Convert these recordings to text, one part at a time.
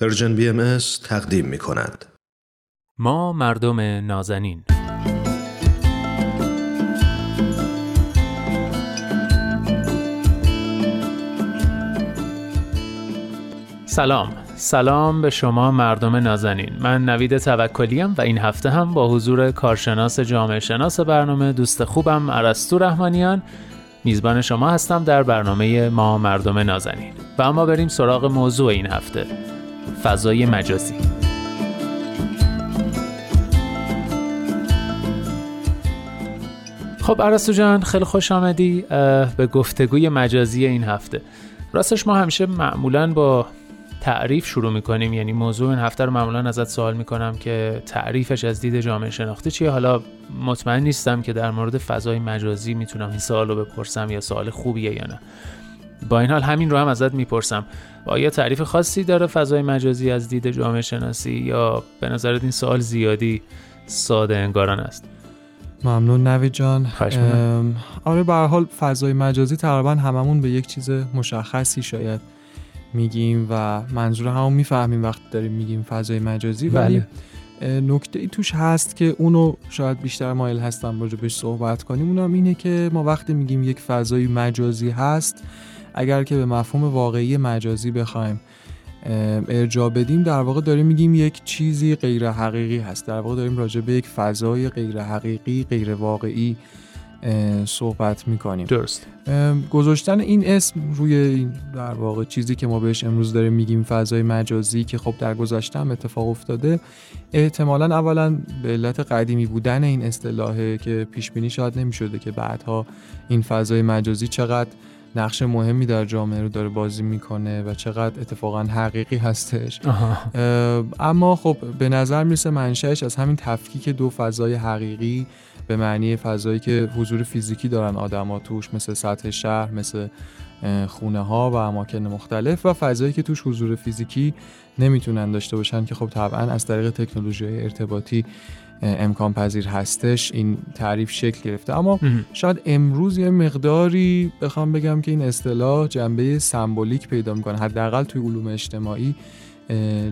Persian BM تقدیم می کند. ما مردم نازنین. سلام. سلام به شما مردم نازنین. من نوید توکلیم و این هفته هم با حضور کارشناس جامعه شناس برنامه دوست خوبم ارسطو رحمانیان. میزبان شما هستم در برنامه ما مردم نازنین. و اما بریم سراغ موضوع این هفته. فضای مجازی. خب عرستو جان خیلی خوش آمدی به گفتگوی مجازی این هفته. راستش ما همیشه معمولا با تعریف شروع می‌کنیم. یعنی موضوع این هفته رو معمولا ازت سوال می‌کنم که تعریفش از دید جامعه شناختی چیه؟ حالا مطمئن نیستم که در مورد فضای مجازی می‌تونم این سوال رو بپرسم یا سوال خوبیه یا نه. با این حال همین رو هم ازت می‌پرسم. آیا تعریف خاصی داره فضای مجازی از دید جامعه شناسی یا به نظرت این سوال زیادی ساده انگاران است؟ ممنون نوی جان. آره به حال فضای مجازی تقریبا هممون به یک چیز مشخصی شاید میگیم و منظور همون می‌فهمیم وقتی داریم میگیم فضای مجازی. ولی بله. نکته ای توش هست که اونو شاید بیشتر مایل هستم راجع بهش صحبت کنیم. اونم اینه که ما وقتی میگیم یک فضای مجازی هست اگر که به مفهوم واقعی مجازی بخوایم ارجاع بدیم در واقع داریم میگیم یک چیزی غیر حقیقی هست. در واقع داریم راجع به یک فضای غیر حقیقی غیر واقعی صحبت می‌کنیم. درست. گذاشتن این اسم روی این در واقع چیزی که ما بهش امروز داریم میگیم فضای مجازی که خب در گذشته هم اتفاق افتاده احتمالا اولا به علت قدیمی بودن این اصطلاحه که پیش بینی شاید نمی‌شده که بعدها این فضای مجازی چقدر نقش مهمی در جامعه رو داره بازی می‌کنه و چقدر اتفاقا حقیقی هستش. اما خب به نظر می‌رسه منشأش از همین تفکیک دو فضای حقیقی به معنی فضایی که حضور فیزیکی دارن آدما توش مثل سطح شهر مثل خونه ها و اماکن مختلف و فضایی که توش حضور فیزیکی نمی‌تونن داشته باشن که خب طبعا از طریق تکنولوژی ارتباطی امکان پذیر هستش این تعریف شکل گرفته. اما شاید امروز یه مقداری بخوام بگم که این اصطلاح جنبه سمبولیک پیدا می‌کنه. حداقل توی علوم اجتماعی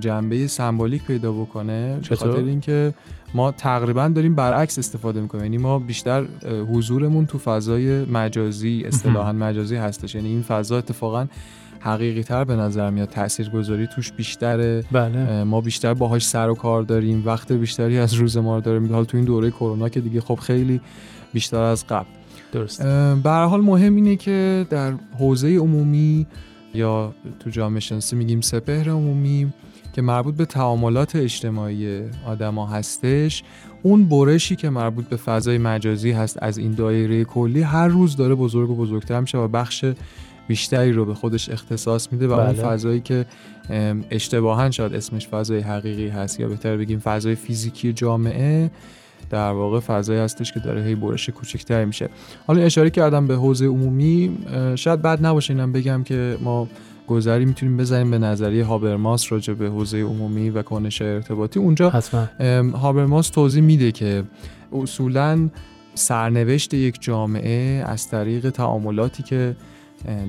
جنبه سمبولیک پیدا بکنه به خاطر اینکه ما تقریبا داریم برعکس استفاده می‌کنیم. یعنی ما بیشتر حضورمون تو فضای مجازی اصطلاحا مجازی هستش. یعنی این فضا اتفاقا حقیقی تر به نظر میاد تاثیرگذاری توش بیشتره. بله. ما بیشتر باهاش سر و کار داریم وقت بیشتری از روز ما رو داریم. حال تو این دوره کرونا که دیگه خب خیلی بیشتر از قبل. درست. به حال مهم اینه که در حوزه عمومی یا تو جامعه شناسی میگیم سپهر عمومی که مربوط به تعاملات اجتماعی آدما هستش اون برشی که مربوط به فضای مجازی هست از این دایره کلی هر روز داره بزرگ و بزرگتر میشه و بخش بیشتری رو به خودش اختصاص میده و اون بله. فضایی که اشتباها شاید اسمش فضای حقیقی هست. یا بهتر بگیم فضای فیزیکی جامعه در واقع فضایی هستش که داره هی برش کوچکتر میشه. حالا اشاره کردم به حوزه عمومی شاید بد نباشه اینم بگم که ما گذری می‌تونیم بزنیم به نظریه هابرماس راجع به حوزه عمومی و کنش ارتباطی. اونجا هابرماس توضیح میده که اصولا سرنوشت یک جامعه از طریق تعاملاتی که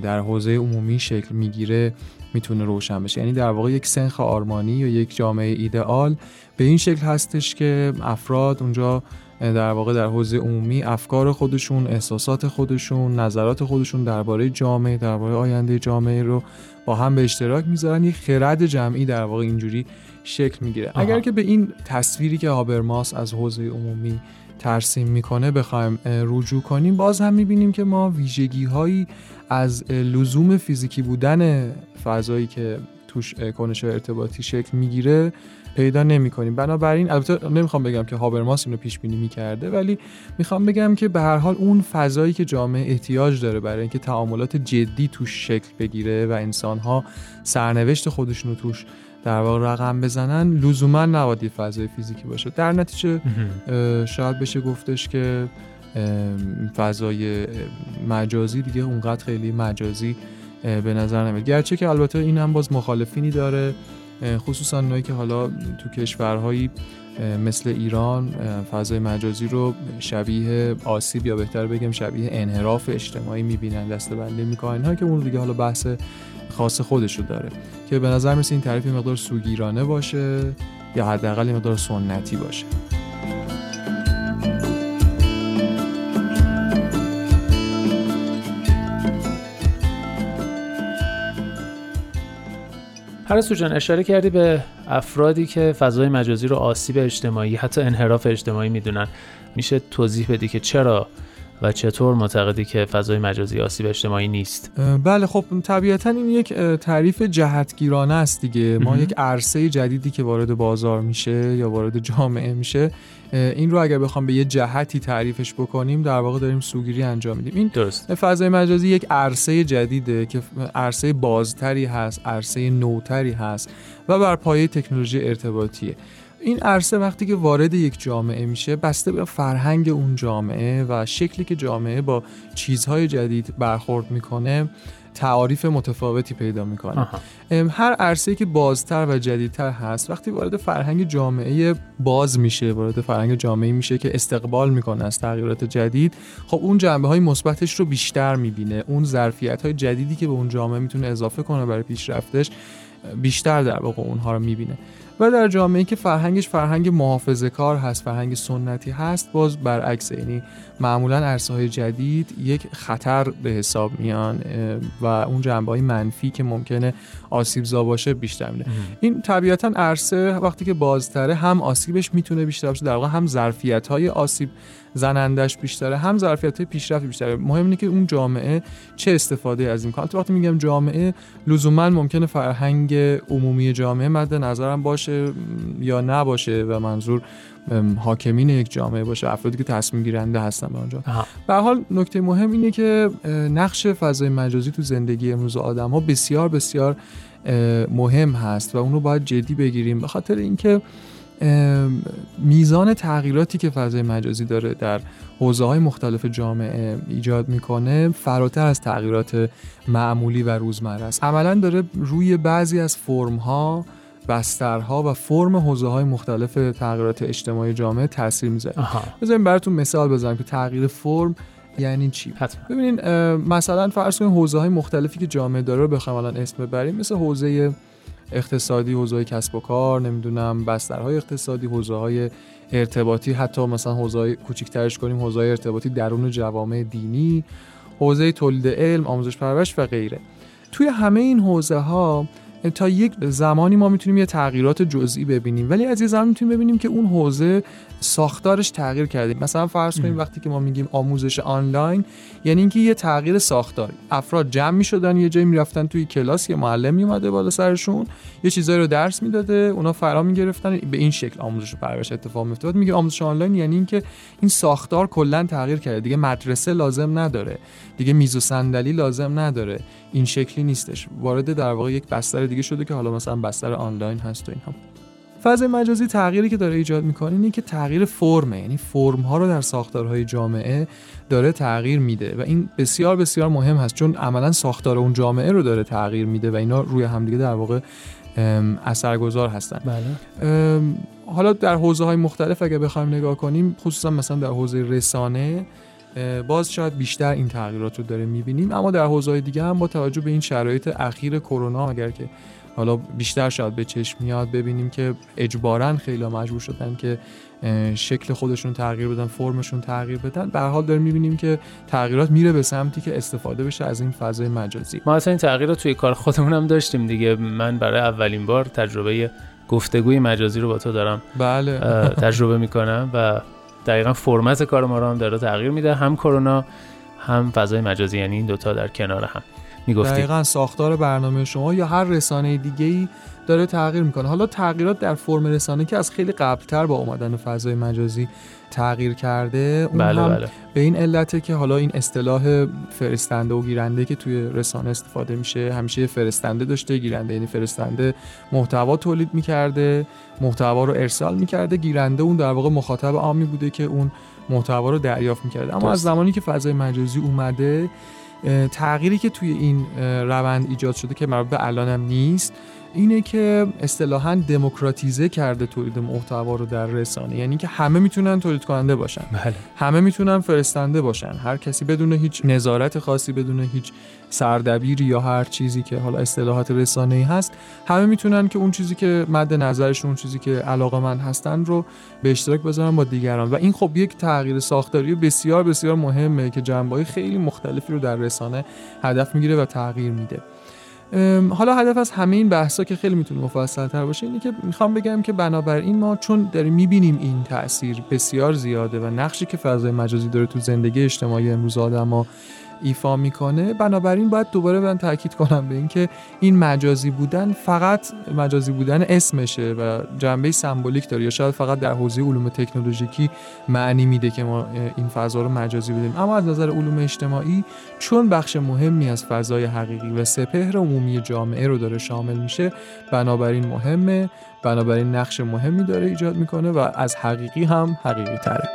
در حوزه عمومی شکل می‌گیره می‌تونه روشن بشه. یعنی در واقع یک سنخ آرمانی یا یک جامعه ایدئال به این شکل هستش که افراد اونجا در واقع در حوزه عمومی افکار خودشون احساسات خودشون نظرات خودشون درباره جامعه درباره آینده جامعه رو با هم به اشتراک می‌ذارن. یک خرد جمعی در واقع اینجوری شکل می‌گیره. اگر که به این تصویری که هابرماس از حوزه عمومی ترسیم می‌کنه بخوایم رجوع کنیم. باز هم می‌بینیم که ما ویژگی هایی از لزوم فیزیکی بودن فضایی که توش کنش ارتباطی شکل می‌گیره پیدا نمی کنیم بنابراین البته نمی‌خوام بگم که هابرماس اینو پیش بینی می‌کرده ولی می‌خوام بگم که به هر حال اون فضایی که جامعه احتیاج داره برای اینکه تعاملات جدی توش شکل بگیره و انسانها سرنوشت خودشون رو توش در واقع رقم بزنن لزوما نباید فضای فیزیکی باشه. در نتیجه شاید بشه گفتش که فضای مجازی دیگه اونقدر خیلی مجازی به نظر نمیاد. گرچه که البته این هم باز مخالفینی داره. خصوصا اونایی که حالا تو کشورهایی مثل ایران فضای مجازی رو شبیه آسیب یا بهتر بگم شبیه انحراف اجتماعی می‌بینن دستبندی می‌کنن. ها که اون دیگه حالا بحث خاص خودش رو داره که به نظر این تعریف مقدار سوگیرانه باشه یا حداقل مقدار سنتی باشه. پرستو جان اشاره کردی به افرادی که فضای مجازی رو آسیب اجتماعی حتی انحراف اجتماعی می‌دونن. میشه توضیح بدی که چرا و چطور معتقدی که فضای مجازی آسیب اجتماعی نیست؟ بله خب طبیعتا این یک تعریف جهتگیرانه است دیگه. ما یک عرصه جدیدی که وارد بازار میشه یا وارد جامعه میشه این رو اگر بخوام به یه جهتی تعریفش بکنیم در واقع داریم سوگیری انجام میدیم. این درست. فضای مجازی یک عرصه جدیده که عرصه بازتری هست عرصه نوتری هست و بر پایه تکنولوژی ارتباطیه. این عرصه وقتی که وارد یک جامعه میشه بسته به فرهنگ اون جامعه و شکلی که جامعه با چیزهای جدید برخورد می‌کنه تعاریف متفاوتی پیدا می‌کنه. هر عرصه که بازتر و جدیدتر هست وقتی وارد فرهنگ جامعه باز میشه وارد فرهنگ جامعه میشه که استقبال می‌کنه از تغییرات جدید خب اون جنبه های مثبتش رو بیشتر می‌بینه. اون ظرفیت های جدیدی که به اون جامعه می‌تونه اضافه کنه برای پیشرفتش بیشتر در واقع اونها رو می‌بینه. و در جامعه که فرهنگش فرهنگ محافظه کار هست فرهنگ سنتی هست باز برعکس یعنی معمولا عرصه های جدید یک خطر به حساب میان و اون جنبه های منفی که ممکنه آسیب زا باشه بیشتر میده. این طبیعتا عرصه وقتی که بازتره هم آسیبش می‌تونه بیشتر باشه در واقع هم ظرفیت های آسیب زنندش بیشتره هم ظرفیت پیشرفت بیشتره. مهم اینه که اون جامعه چه استفاده از این کنه وقتی میگم جامعه لزوما ممکنه فرهنگ عمومی جامعه مد نظرم باشه. یا نباشه و منظور حاکمین یک جامعه باشه افرادی که تصمیم گیرنده هستن به آنجا به حال نکته مهم اینه که نقش فضای مجازی تو زندگی امروز آدم ها بسیار بسیار مهم هست و اون رو باید جدی بگیریم. به خاطر اینکه میزان تغییراتی که فضای مجازی داره در حوزه های مختلف جامعه ایجاد می‌کنه فراتر از تغییرات معمولی و روزمره است. عملا داره روی بعضی از فرم ها بسترها و فرم حوزه های مختلف تغییرات اجتماعی جامعه تاثیر می‌ذاره. بذاریم براتون مثال بزنم که تغییر فرم یعنی چی؟ حتما. ببینین مثلا فرض کنید حوزه های مختلفی که جامعه داره رو بخوایم الان اسم ببریم مثل حوزه اقتصادی حوزه کسب و کار نمی‌دونم بسترهای اقتصادی حوزه های ارتباطی حتی مثلا حوزه کوچیک‌ترش کنیم حوزه ارتباطی درون جوامع دینی حوزه تولید علم آموزش پرورش و غیره. توی همه این حوزه ها تا یک زمانی ما می‌تونیم یه تغییرات جزئی ببینیم. ولی از یه زمان می‌تونیم ببینیم که اون حوزه ساختارش تغییر کرده. مثلا فرض کنیم وقتی که ما میگیم آموزش آنلاین یعنی اینکه یه تغییر ساختاری افراد جمع می‌شدن یه جایی می‌رفتن توی کلاس یه معلم میومده بالا سرشون یه چیزایی رو درس می‌داده اونا فرا می‌گرفتن به این شکل آموزش و پرورش اتفاق میفته میگه آموزش آنلاین یعنی اینکه این ساختار کلا تغییر کرده. دیگه مدرسه لازم نداره. دیگه میز و صندلی لازم نداره. این شکلی نیستش. وارد در واقع یک بستر دیگه شده که حالا مثلا بستر آنلاین هست و اینها فضای مجازی تغییری که داره ایجاد می‌کنه اینه که تغییر فرمه یعنی فرم ها رو در ساختارهای جامعه داره تغییر میده و این بسیار بسیار مهم هست چون عملا ساختار اون جامعه رو داره تغییر میده و اینا روی همدیگه در واقع اثرگذار هستن بله. حالا در حوزه های مختلف اگه بخوایم نگاه کنیم خصوصا مثلا در حوزه رسانه باز شاید بیشتر این تغییرات رو داره می‌بینیم اما در حوزه دیگه هم با توجه به این شرایط اخیر کرونا اگر که حالا بیشتر شاید به چشم میاد ببینیم که اجبارا خیلی مجبور شدن که شکل خودشون تغییر بدن فرمشون تغییر بدن. به حال داریم می‌بینیم که تغییرات میره به سمتی که استفاده بشه از این فضای مجازی. ما اصلا این تغییرات توی کار خودمون هم داشتیم دیگه. من برای اولین بار تجربه گفتگوی مجازی رو با تو دارم بله. تجربه می‌کنم و دقیقا فرمت کار ما رو هم داره تغییر میده هم کرونا هم فضای مجازی یعنی این دوتا در کنار هم. می‌گفتی. دقیقا ساختار برنامه شما یا هر رسانه دیگه ای داره تغییر می‌کنه. حالا تغییرات در فرم رسانه که از خیلی قبلتر با اومدن فضای مجازی تغییر کرده اون بله هم بله. به این علته که حالا این اصطلاح فرستنده و گیرنده که توی رسانه استفاده میشه همیشه فرستنده داشته گیرنده یعنی فرستنده محتوا تولید می‌کرده محتوا رو ارسال می‌کرده گیرنده اون در واقع مخاطب عامی بوده که اون محتوا رو دریافت می‌کرده. اما از زمانی که فضای مجازی اومده تغییری که توی این روند ایجاد شده که مربوط به الانم نیست. اینه که اصطلاحا دموکراتیزه کرده تولید محتوا رو در رسانه. یعنی که همه می‌تونن تولید کننده باشن. بله. همه می‌تونن فرستنده باشن. هر کسی بدون هیچ نظارت خاصی بدون هیچ سردبیری یا هر چیزی که حالا اصطلاحات رسانه‌ای هست همه می‌تونن که اون چیزی که مد نظرشون اون چیزی که علاقه من هستن رو به اشتراک بذارن با دیگران. و این خب یک تغییر ساختاری بسیار بسیار مهمه که جنبه‌های خیلی مختلفی رو در رسانه هدف می‌گیره و تغییر میده. حالا هدف از همه این بحثا که خیلی می‌تونه مفصل تر باشه اینه که می‌خوام بگم که بنابراین ما چون داریم می‌بینیم این تاثیر بسیار زیاده و نقشی که فضای مجازی داره تو زندگی اجتماعی امروز آدما ایفا می‌کنه. بنابراین باید دوباره من تاکید کنم به اینکه این مجازی بودن فقط مجازی بودن اسمشه و جنبه سمبولیک داره یا شاید فقط در حوزه علوم تکنولوژیکی معنی میده که ما این فضا رو مجازی بدیم. اما از نظر علوم اجتماعی چون بخش مهمی از فضای حقیقی و سپهر عمومی جامعه رو داره شامل میشه بنابراین مهمه بنابراین نقش مهمی داره ایجاد می‌کنه و از حقیقی هم حقیقی تره